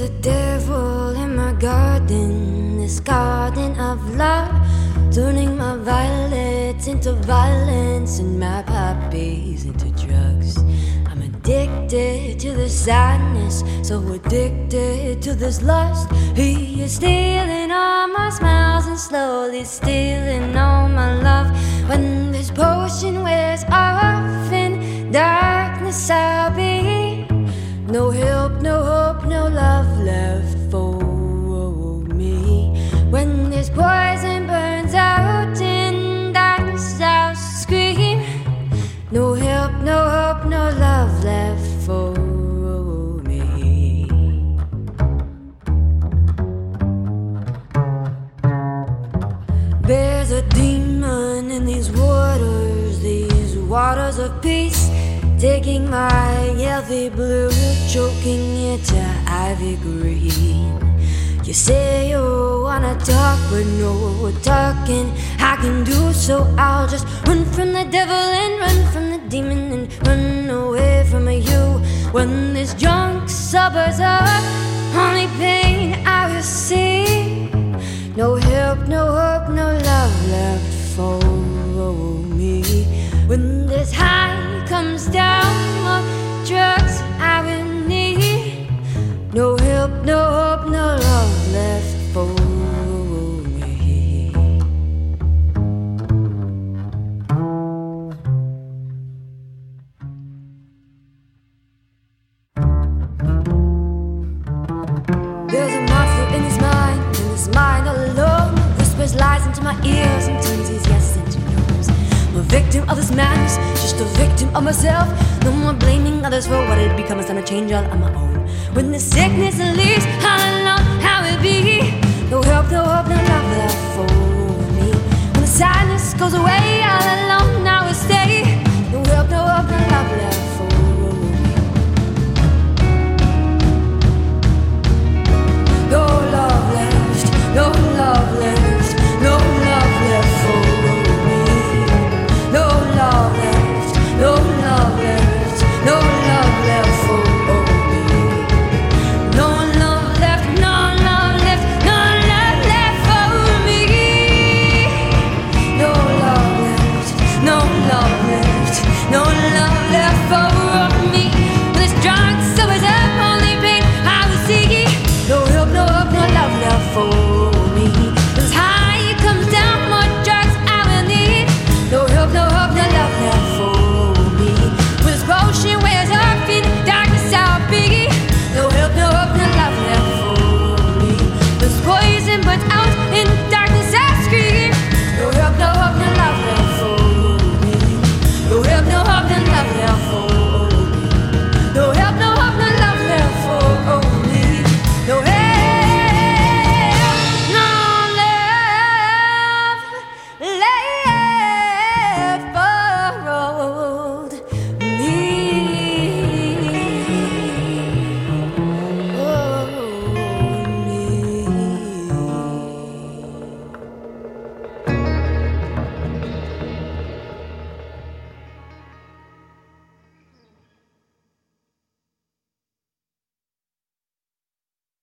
a devil in my garden, this garden of love, turning my violets into violence and my poppies into drugs. I'm addicted to the sadness, so addicted to this lust. He is stealing all my smiles and slowly stealing all my love. When this potion wears off in darkness, I'll be no help, waters of peace. Taking my healthy blue, choking it to ivy green. You say you wanna talk, but no talking I can do. So I'll just run from the devil and run from the demon and run away from you. When this junk suburbs up, only pain I will see. Comes down on drugs, I will need. No help, no hope, no love left for me. There's a monster in his mind, in his mind alone. Whispers lies into my ears and turns his yes into no's. I'm a victim of this madness, a victim of myself. No more blaming others for what it becomes. Time to change all on my own. When the sickness leaves, how alone, how it be?